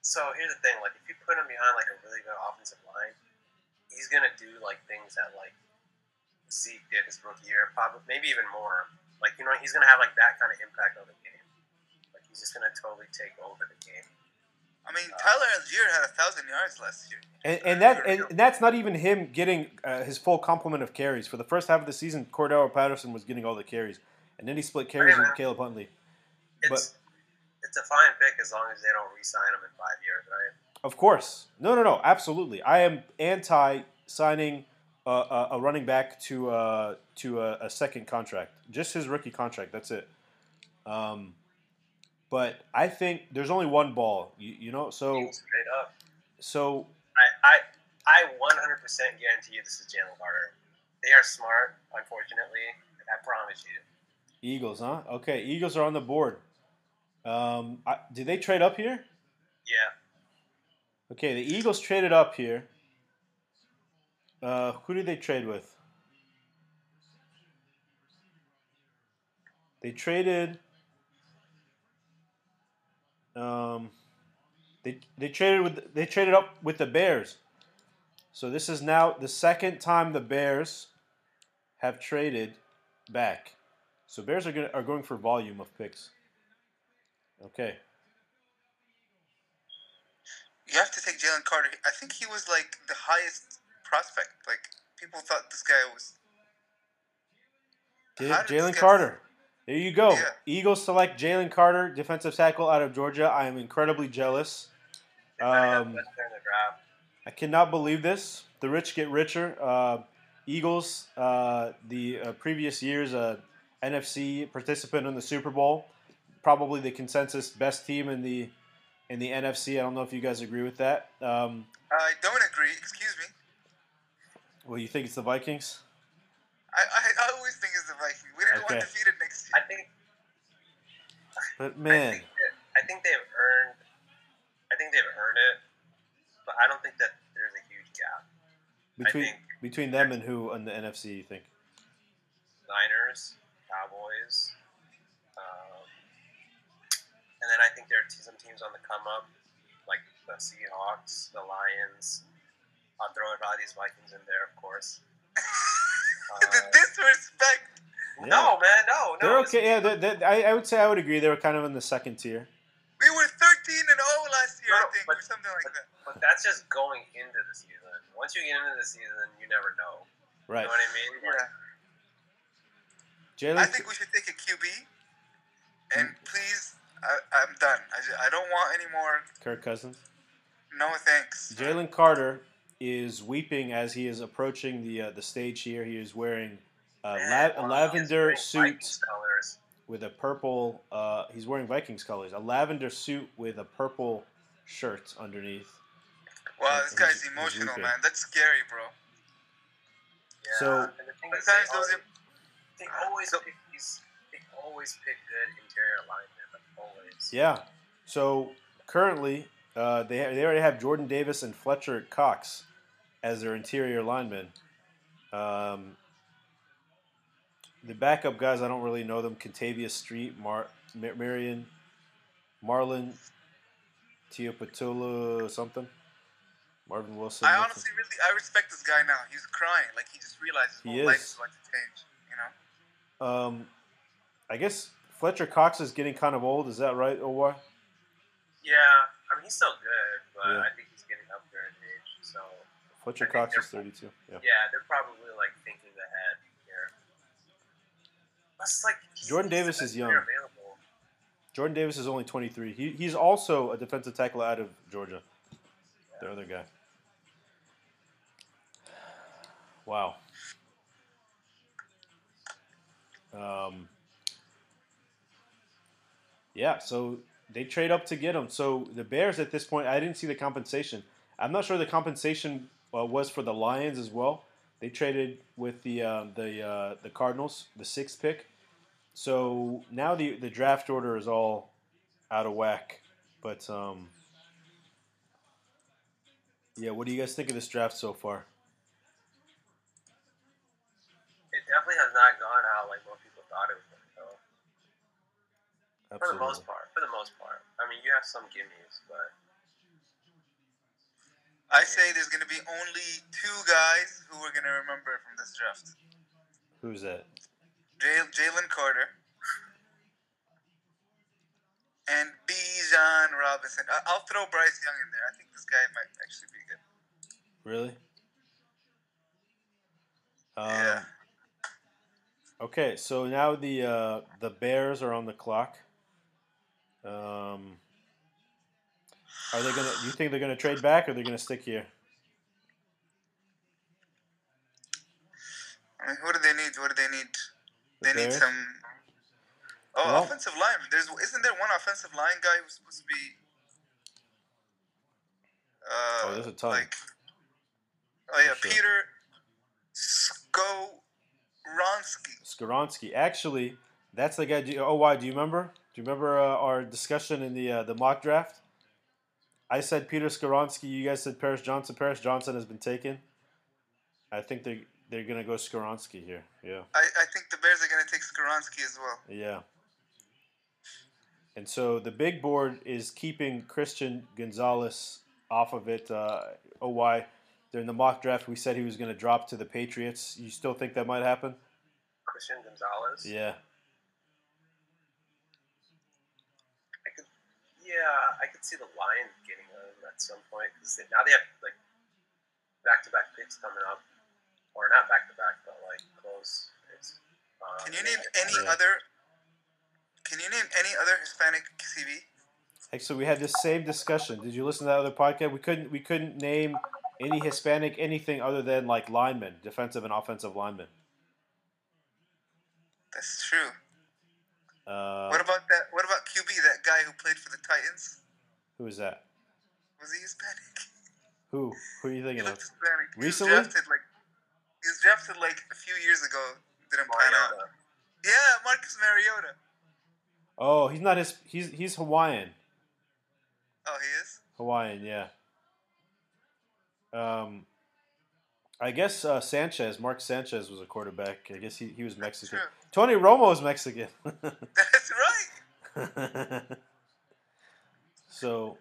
so here's the thing: like, if you put him behind like a really good offensive line, he's gonna do like things that like Zeke did his rookie year, probably maybe even more. Like, you know, he's gonna have like that kind of impact on the game. Like, he's just gonna totally take over the game. I mean, Tyler Allgeier had a thousand yards last year, and, and that and that's not even him getting uh, his full complement of carries. For the first half of the season, Cordarrelle Patterson was getting all the carries, and then he split carries with Caleb Huntley. It's, but it's a fine pick as long as they don't re-sign him in five years, right? Of course. No, no, no. Absolutely. I am anti signing a, a, a running back to uh, to a, a, second contract. Just his rookie contract. That's it. Um, but I think there's only one ball. You, you know, so. So I I I 100% guarantee you this is Jalen Carter. They are smart, unfortunately. I promise you. Eagles, huh? Okay, Eagles are on the board. Um, I, did they trade up here? Yeah. Okay, the Eagles traded up here. Uh, who did they trade with? They traded. Um, they they traded with they traded up with the Bears. So this is now the second time the Bears have traded back. So Bears are going are going for volume of picks. Okay. You have to take Jalen Carter. I think he was like the highest prospect. Like people thought this guy was. Jalen Carter. There you go. Yeah. Eagles select Jalen Carter, defensive tackle out of Georgia. I am incredibly jealous. Um, I cannot believe this. The rich get richer. Uh, Eagles, uh, the uh, previous year's uh, NFC participant in the Super Bowl, probably the consensus best team in the in the NFC. I don't know if you guys agree with that. Um, I don't agree. Excuse me. Well, you think it's the Vikings? I, I always think it's the Vikings. We didn't okay. go undefeated next year. I think. But man, I think, that, I think they've earned. I think they've earned it, but I don't think that there's a huge gap between between them and who on the NFC. You think? Niners, Cowboys, and then I think there are some teams on the come up, like the Seahawks, the Lions. I'll throw in these Vikings in there, of course. the disrespect. Yeah. No, man, no, no. They're okay. Yeah, they're, they're, I, I would say I would agree. They were kind of in the second tier. We were 13 and 0 last year, no, I think, but, or something like but, that. But that's just going into the season. Once you get into the season, you never know. Right. You know what I mean? Yeah. Jalen, I think we should take a QB. And mm. please, I, am done. I, just, I don't want any more. Kirk Cousins. No thanks. Jalen Carter is weeping as he is approaching the uh, the stage here. He is wearing a, la- a lavender suit with a purple. Uh, he's wearing Vikings colors. A lavender suit with a purple shirt underneath. Wow, this guy's he's, emotional, he's man. That's scary, bro. Yeah, so sometimes they always, they always pick these. They always pick good interior alignment. Always. Yeah. So currently, uh, they they already have Jordan Davis and Fletcher Cox as their interior linemen. Um, the backup guys, I don't really know them. Kentavius Street, Mar- Marion, Marlon, Tuipulotu, something. Marvin Wilson. I honestly really, I respect this guy now. He's crying, like he just realized his whole life is going to change. You know. Um, I guess Fletcher Cox is getting kind of old. Is that right, or what? Yeah, I mean he's still good, but yeah. I think he's getting up there in age. So Fletcher Cox is 32. Yeah. Yeah, they're probably like thinking ahead here. That's like Jordan Davis is young. Available. Jordan Davis is only 23. He, he's also a defensive tackle out of Georgia. Yeah. The other guy. Wow. Um, yeah, so they trade up to get him. So the Bears at this point, I didn't see the compensation. I'm not sure the compensation uh, was for the Lions as well. They traded with the uh, the uh, the Cardinals, the sixth pick. So now the the draft order is all out of whack. But um, yeah, what do you guys think of this draft so far? It definitely has not gone out like most people thought it was. Absolutely. For the most part. For the most part. I mean, you have some gimmies, but I say there's going to be only two guys who we're going to remember from this draft. Who's that? Jalen Carter and Bijan Robinson. I'll throw Bryce Young in there. I think this guy might actually be good. Really? Um, yeah. Okay, so now the uh, the Bears are on the clock. Um, are they gonna? You think they're gonna trade back, or they're gonna stick here? I mean, what do they need? What do they need? They need some. Oh, well, offensive line. There's isn't there one offensive line guy who's supposed to be? Uh, oh, there's a ton. Like, oh yeah, sure. Peter Skoronski. Skoronski. Actually, that's the guy. Do, oh, why? Do you remember? Do you remember uh, our discussion in the uh, the mock draft? I said Peter Skoronski. You guys said Paris Johnson. Paris Johnson has been taken. I think they they're gonna go Skoronski here. Yeah. I, I think the Bears are gonna take Skoronski as well. Yeah. And so the big board is keeping Christian Gonzalez off of it. Uh, oh, why? During the mock draft, we said he was going to drop to the Patriots. You still think that might happen? Christian Gonzalez? Yeah. I could, yeah, I could see the Lions getting him at some point because now they have like back-to-back picks coming up, or not back-to-back, but like close. Um, Can you name any yeah. other can you name any other Hispanic QB? Actually, we had this same discussion. Did you listen to that other podcast? We couldn't. We couldn't name any Hispanic anything other than like linemen, defensive and offensive linemen. That's true. Uh, what about that? What about QB? That guy who played for the Titans. Who is that? Was he Hispanic? Who? Who are you thinking of? Hispanic. Recently? He was drafted like he was drafted like a few years ago. Didn't pan out. Yeah, Marcus Mariota. Oh, he's not his. He's he's Hawaiian. Oh, he is. Hawaiian, yeah. Um, I guess uh, Sanchez, Mark Sanchez was a quarterback. I guess he, he was Mexican. Tony Romo is Mexican. That's right. So,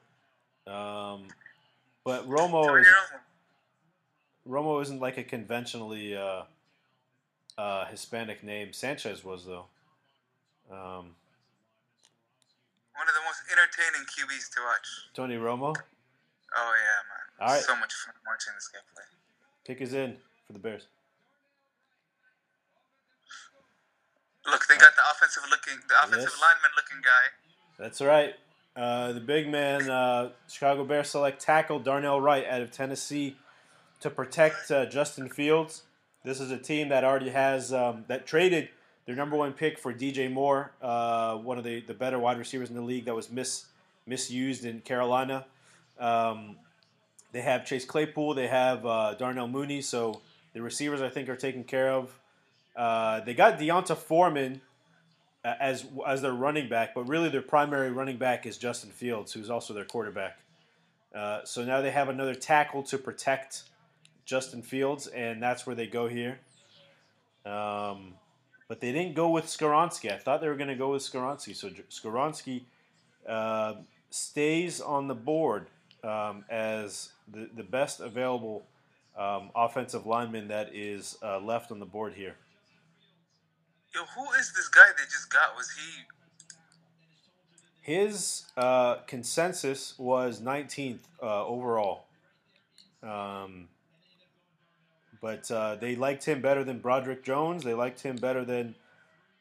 um, but Romo is, Romo isn't like a conventionally uh, uh, Hispanic name. Sanchez was though. Um, one of the most entertaining QBs to watch. Tony Romo. Oh yeah, man! All right. So much fun watching this guy play. Kick is in for the Bears. Look, they got the offensive looking, the offensive yes. lineman looking guy. That's right. Uh, the big man, uh, Chicago Bears select tackle Darnell Wright out of Tennessee to protect uh, Justin Fields. This is a team that already has um, that traded their number one pick for DJ Moore, uh, one of the, the better wide receivers in the league that was mis, misused in Carolina. Um, they have Chase Claypool. They have uh, Darnell Mooney. So the receivers, I think, are taken care of. Uh, they got D'Onta Foreman as as their running back, but really their primary running back is Justin Fields, who's also their quarterback. Uh, so now they have another tackle to protect Justin Fields, and that's where they go here. Um, but they didn't go with Skoronski. I thought they were going to go with Skoronski. So Skoronski uh, stays on the board um, as the, the best available um, offensive lineman that is uh, left on the board here. Yo, who is this guy they just got? Was he? His uh, consensus was 19th uh, overall. Um, but uh, they liked him better than Broderick Jones. They liked him better than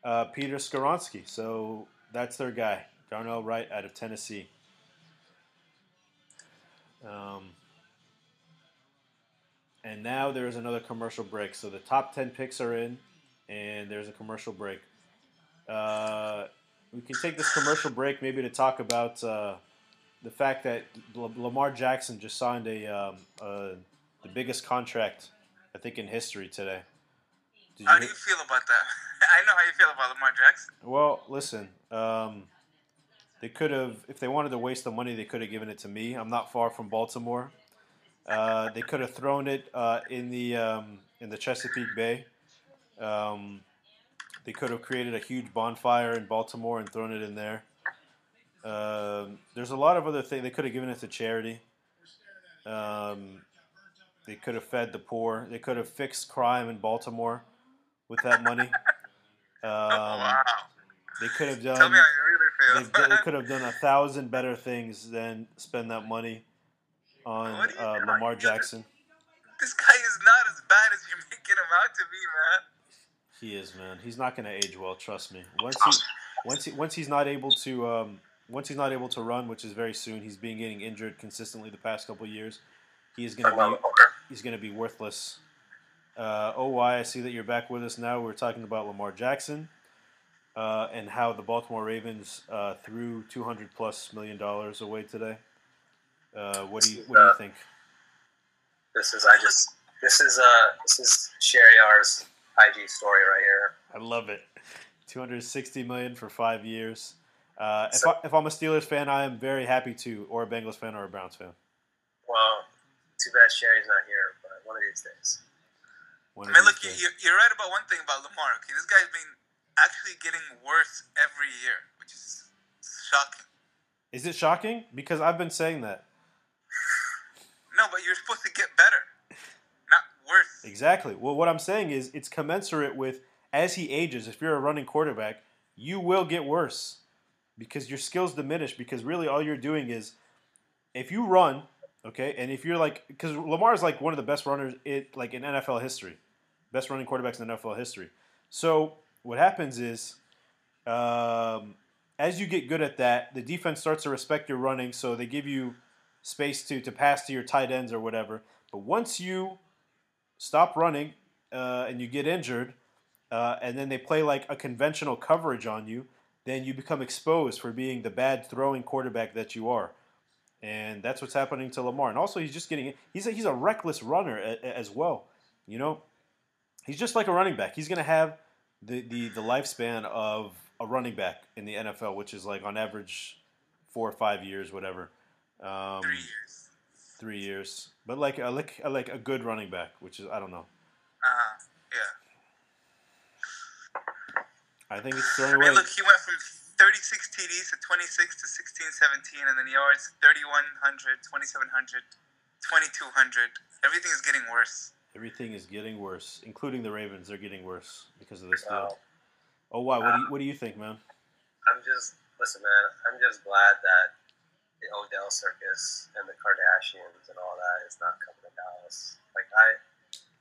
uh, Peter Skoronski. So that's their guy, Darnell Wright out of Tennessee. Um, and now there's another commercial break. So the top 10 picks are in, and there's a commercial break. Uh, we can take this commercial break maybe to talk about uh, the fact that Lamar Jackson just signed a, um, the biggest contract I think, in history today. Did how do you feel about that? I know how you feel about Lamar Jackson. Well, listen, um, they could have, if they wanted to waste the money, they could have given it to me. I'm not far from Baltimore. Uh, they could have thrown it uh, in the um, in the Chesapeake Bay. Um, they could have created a huge bonfire in Baltimore and thrown it in there. Uh, there's a lot of other things. They could have given it to charity. Um, they could have fed the poor. They could have fixed crime in Baltimore with that money. Um, oh, wow. They could have done. Tell me how you really they, they could have done a thousand better things than spend that money on uh, Lamar Jackson. This guy is not as bad as you're making him out to be, man. He is, man. He's not going to age well. Trust me. Once he, once he, once he's not able to, um, once he's not able to run, which is very soon, he's been getting injured consistently the past couple years. He is going to be he's going to be worthless. Uh, oh, why I see that you're back with us now. We're talking about Lamar Jackson uh, and how the Baltimore Ravens uh, threw 200 plus million dollars away today. Uh, what do you what do you think? This is I just this is uh this is Shahryar's IG story right here. I love it. 260 million for five years. Uh, if, I, if I'm a Steelers fan, I am very happy to, or a Bengals fan, or a Browns fan. Well, too bad Sherry's not here, but one of these days. One I mean, look, days. you're right about one thing about Lamar. Okay, this guy's been actually getting worse every year, which is shocking. Is it shocking? Because I've been saying that. No, but you're supposed to get better, worse. Exactly. Well, what I'm saying is it's commensurate with as he ages. If you're a running quarterback, you will get worse because your skills diminish. Because really, all you're doing is if you run, okay, and if you're like, because Lamar is like one of the best runners it like in NFL history, best running quarterbacks in NFL history. So what happens is. Um, as you get good at that, the defense starts to respect your running, so they give you space to to pass to your tight ends or whatever. But once you stop running uh, and you get injured, uh, and then they play like a conventional coverage on you, then you become exposed for being the bad throwing quarterback that you are. And that's what's happening to Lamar. And also, he's just getting he's a, he's a reckless runner as well. You know, he's just like a running back. He's going to have the, the the lifespan of a running back in the NFL, which is like on average four or five years, whatever. Um, three years. Three years, but like a like a, like a good running back, which is I don't know. Uh huh. Yeah. I think it's the only I mean, way. Look, he went from 36 TDs to 26 to 16, 17, and then yards 3,100, 2,700, 2,200. Everything is getting worse. Everything is getting worse, including the Ravens. They're getting worse because of this deal. Oh, why? What do you What do you think, man? I'm just listen, man. I'm just glad that the Odell circus and the Kardashians and all that is not coming to Dallas. Like I,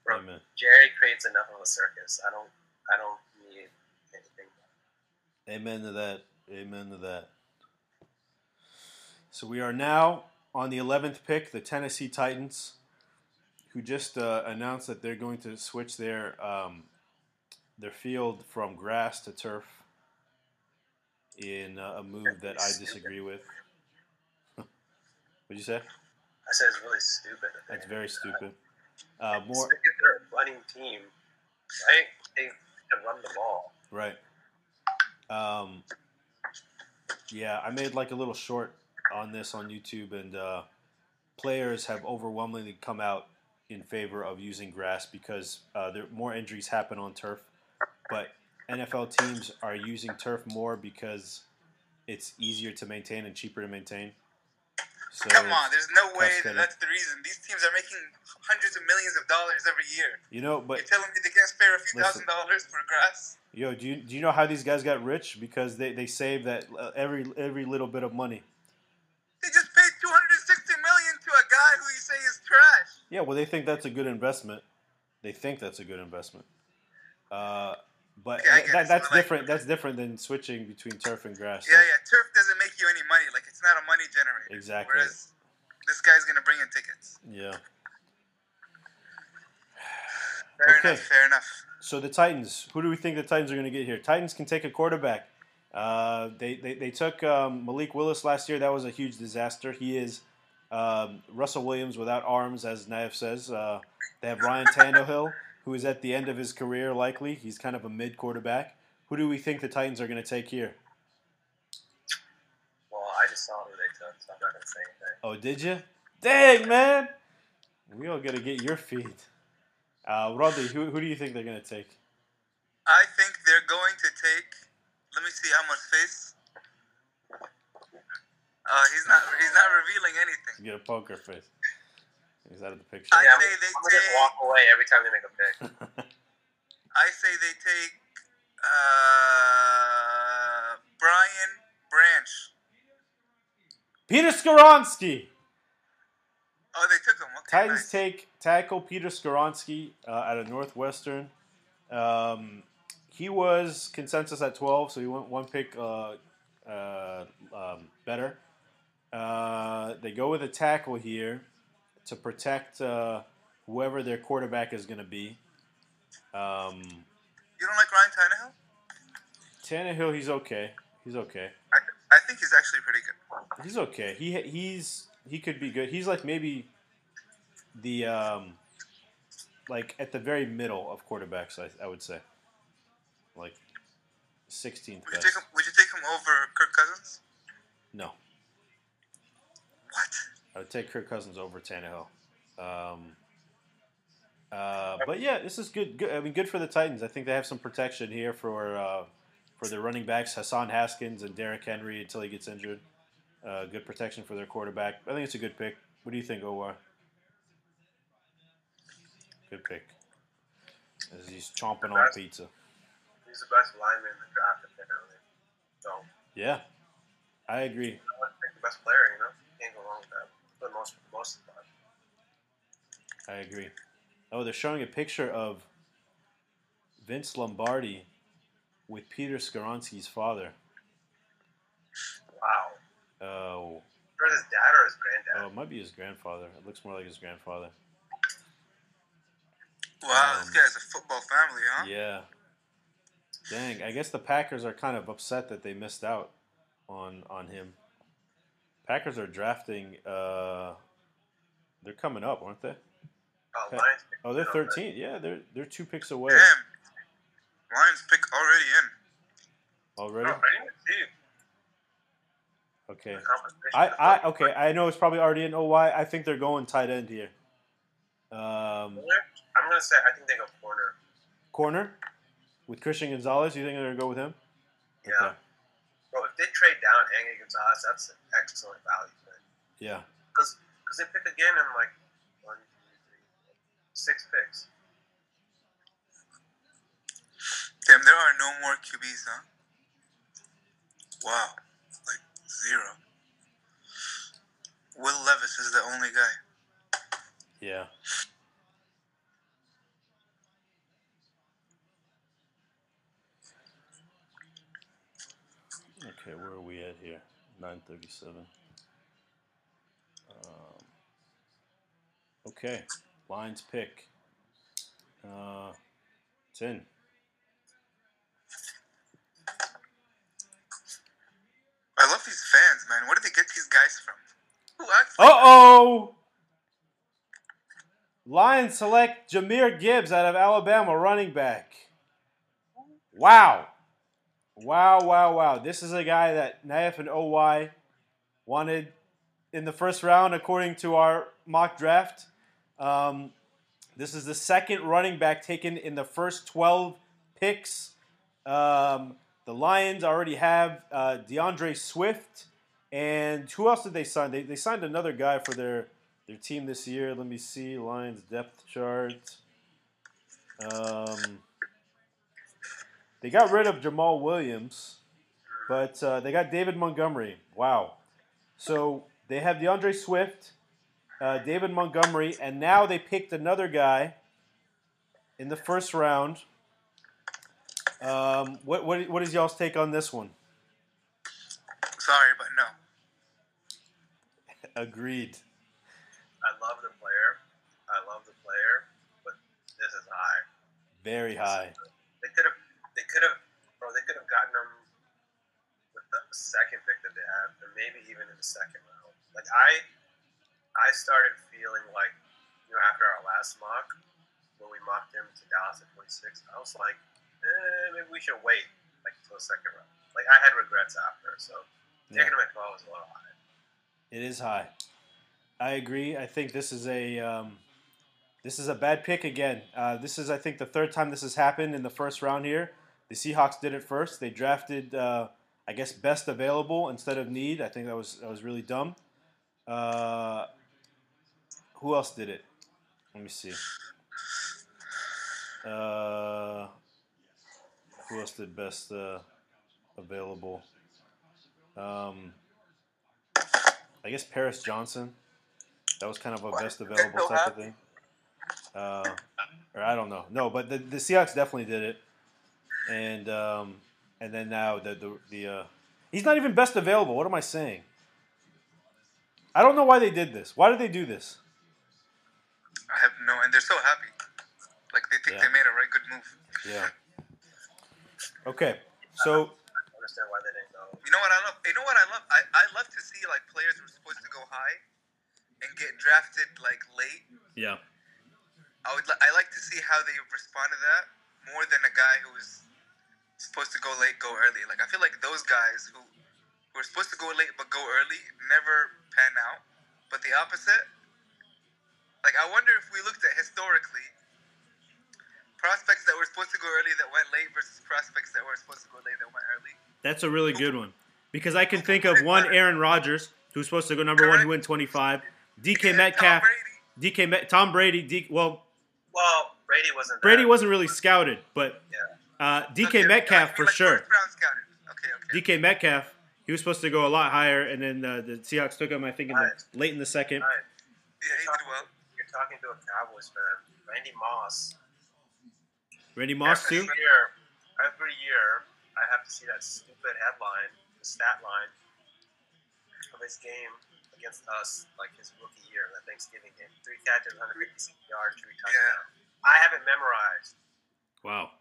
bro, Amen. Jerry creates enough of a circus. I don't. I don't need anything. Amen to that. Amen to that. So we are now on the 11th pick, the Tennessee Titans, who just uh, announced that they're going to switch their um, their field from grass to turf in uh, a move that I disagree with. What'd you say? I said it's really stupid. That's very stupid. Uh, more. They're a running team, right? They can run the ball. Right. Um, yeah, I made like a little short on this on YouTube, and uh, players have overwhelmingly come out in favor of using grass because uh, there more injuries happen on turf but NFL teams are using turf more because it's easier to maintain and cheaper to maintain. So Come on, there's no way that that's the reason. These teams are making hundreds of millions of dollars every year. You know, but you're telling me they can't spare a few listen, thousand dollars for grass? Yo, do you do you know how these guys got rich? Because they, they save that uh, every every little bit of money. They just paid 260 million to a guy who you say is trash. Yeah, well, they think that's a good investment. They think that's a good investment. Uh, but that, that's different. That's different than switching between turf and grass. Yeah, yeah. Turf doesn't make you any money. Like it's not a money generator. Exactly. Whereas this guy's gonna bring in tickets. Yeah. Fair okay. enough. Fair enough. So the Titans. Who do we think the Titans are gonna get here? Titans can take a quarterback. Uh, they, they they took um, Malik Willis last year. That was a huge disaster. He is um, Russell Williams without arms, as Naif says. Uh, they have Ryan Tannehill who is at the end of his career, likely. He's kind of a mid quarterback. Who do we think the Titans are going to take here? Well, I just saw who they took, so I'm not going to say anything. Oh, did you? Dang, man! We all got to get your feed. Uh, Rodney, who, who do you think they're going to take? I think they're going to take. Let me see how much face. Uh, he's not. He's not revealing anything. You get a poker face. He's out of the picture. I yeah, say they I'm take, just walk away every time they make a pick. I say they take uh, Brian Branch. Peter Skoronski. Oh, they took him. Okay, Titans nice. take tackle Peter Skoronski uh, out of Northwestern. Um, he was consensus at 12, so he went one pick uh, uh, um, better. Uh, they go with a tackle here to protect uh, whoever their quarterback is going to be. Um, you don't like Ryan Tannehill? Tannehill, he's okay. He's okay. I, I think he's actually pretty good. He's okay. He he's he could be good. He's like maybe the um, like at the very middle of quarterbacks. I, I would say, like sixteenth Would you take him? Would you take him over Kirk Cousins? No? I would take Kirk Cousins over Tannehill. Um, uh, but yeah, this is good, good. I mean, good for the Titans. I think they have some protection here for uh, for their running backs, Hassan Haskins and Derrick Henry until he gets injured. Uh, good protection for their quarterback. I think it's a good pick. What do you think, Owar? Good pick. As he's chomping on pizza. He's the best lineman in the draft, apparently. So, Yeah, I agree. The best player, you know? Can't go wrong with that. For the most, most the time. I agree. Oh, they're showing a picture of Vince Lombardi with Peter Skoronski's father. Wow. Oh, Or his dad or his granddad? oh, it might be his grandfather. It looks more like his grandfather. Wow, Um, this guy's a football family, huh? Yeah. Dang, I guess the Packers are kind of upset that they missed out on on him. Packers are drafting. Uh, they're coming up, aren't they? Oh. Lions Oh, they're 13. Yeah, they're they're two picks away Damn. Lions pick already in. already. Oh, I didn't see Okay. I, I okay. I know it's probably already an OY. I think they're going tight end here. Um, I'm going to say, I think they go corner. corner with Christian Gonzalez. You think they're gonna go with him? Yeah. Okay. Bro, if they trade down Angie Gonzalez, that's an excellent value. Yeah. Because they pick again in like one, two, three, four, six picks. Damn, there are no more QBs, huh? Wow. Like, zero. Will Levis is the only guy. Yeah. Okay, where are we at here? Nine thirty-seven. Um, okay, Lions pick. Uh, it's in. I love these fans, man. Where did they get these guys from? Who acts Uh oh! Lions select Jahmyr Gibbs out of Alabama, running back. Wow. Wow, wow, wow. This is a guy that Naif and OY wanted in the first round, according to our mock draft. Um, this is the second running back taken in the first 12 picks. Um, the Lions already have uh, DeAndre Swift. And who else did they sign? They, they signed another guy for their, their team this year. Let me see. Lions depth chart. Um, they got rid of Jamaal Williams, but uh, they got David Montgomery. Wow. So they have DeAndre Swift, uh, David Montgomery, and now they picked another guy in the first round. Um, what, what, what is y'all's take on this one? Sorry, but no. Agreed. I love the player. I love the player, but this is high. Very high. They could have, they could have, bro. They could have gotten him with the second pick that they have, or maybe even in the second round. Like I, I started feeling like, you know, after our last mock, when we mocked him to Dallas at 26, I was like, eh, maybe we should wait like until the second round. Like I had regrets after, so Yeah. taking him at 12 is a little high. It is high. I agree. I think this is a um, this is a bad pick again. Uh, this is I think the third time this has happened in the first round here. The Seahawks did it first. They drafted uh, I guess best available instead of need. I think that was that was really dumb. Uh, who else did it? Let me see. Uh, who else did best uh, available? Um, I guess Paris Johnson. That was kind of a best available type of thing. Uh, or I don't know. No, but the, the Seahawks definitely did it. And um, and then now the the, the uh, he's not even best available. What am I saying? I don't know why they did this. Why did they do this? I have no, and they're so happy. Like they think Yeah. they made a right good move. Yeah. Okay. So I understand why they didn't go. You know what I love? You know what I love? I, I love to see like players who are supposed to go high and get drafted like late. Yeah. I would. Li- I like to see how they respond to that more than a guy who's supposed to go late, go early. Like I feel like those guys who who are supposed to go late but go early never pan out. But the opposite. Like I wonder if we looked at historically prospects that were supposed to go early that went late versus prospects that were supposed to go late that went early. That's a really good one because I can think of one Aaron Rodgers who's supposed to go number one, who went 25. DK Metcalf, DK Met, Tom Brady. D, well, well, Brady wasn't. Brady wasn't really scouted, but uh, DK Okay, Metcalf like for first sure. Okay, okay. DK Metcalf, he was supposed to go a lot higher, and then uh, the Seahawks took him. I think in the, Right. late in the second. Right. Yeah, he did well. You're talking to a Cowboys fan, Randy Moss. Randy Moss every too. Year, every year, I have to see that stupid headline, the stat line of his game against us, like his rookie year, the Thanksgiving game. Three catches, 156 yards, three touchdowns. Yeah. I haven't memorized Wow.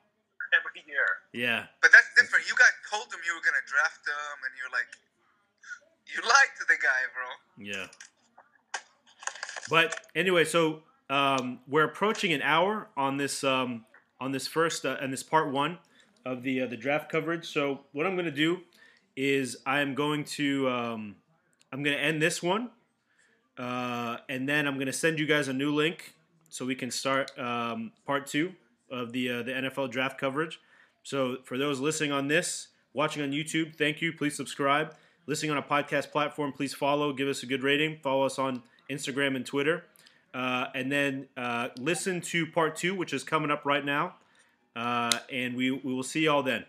Every year. Yeah. But that's different. You guys told him you were gonna draft him, and you're like, you lied to the guy, bro. Yeah. But anyway, so um, we're approaching an hour on this um, on this first uh, and this part one of the uh, the draft coverage. So what I'm going to do is I'm going to um, I'm going to end this one, uh, and then I'm going to send you guys a new link so we can start um, part two of the uh, the NFL draft coverage. So for those listening on this, watching on YouTube, thank you. Please subscribe. Listening on a podcast platform, please follow, give us a good rating. Follow us on Instagram and Twitter. Uh, and then uh, listen to part two, which is coming up right now. Uh, and we, we will see y'all then.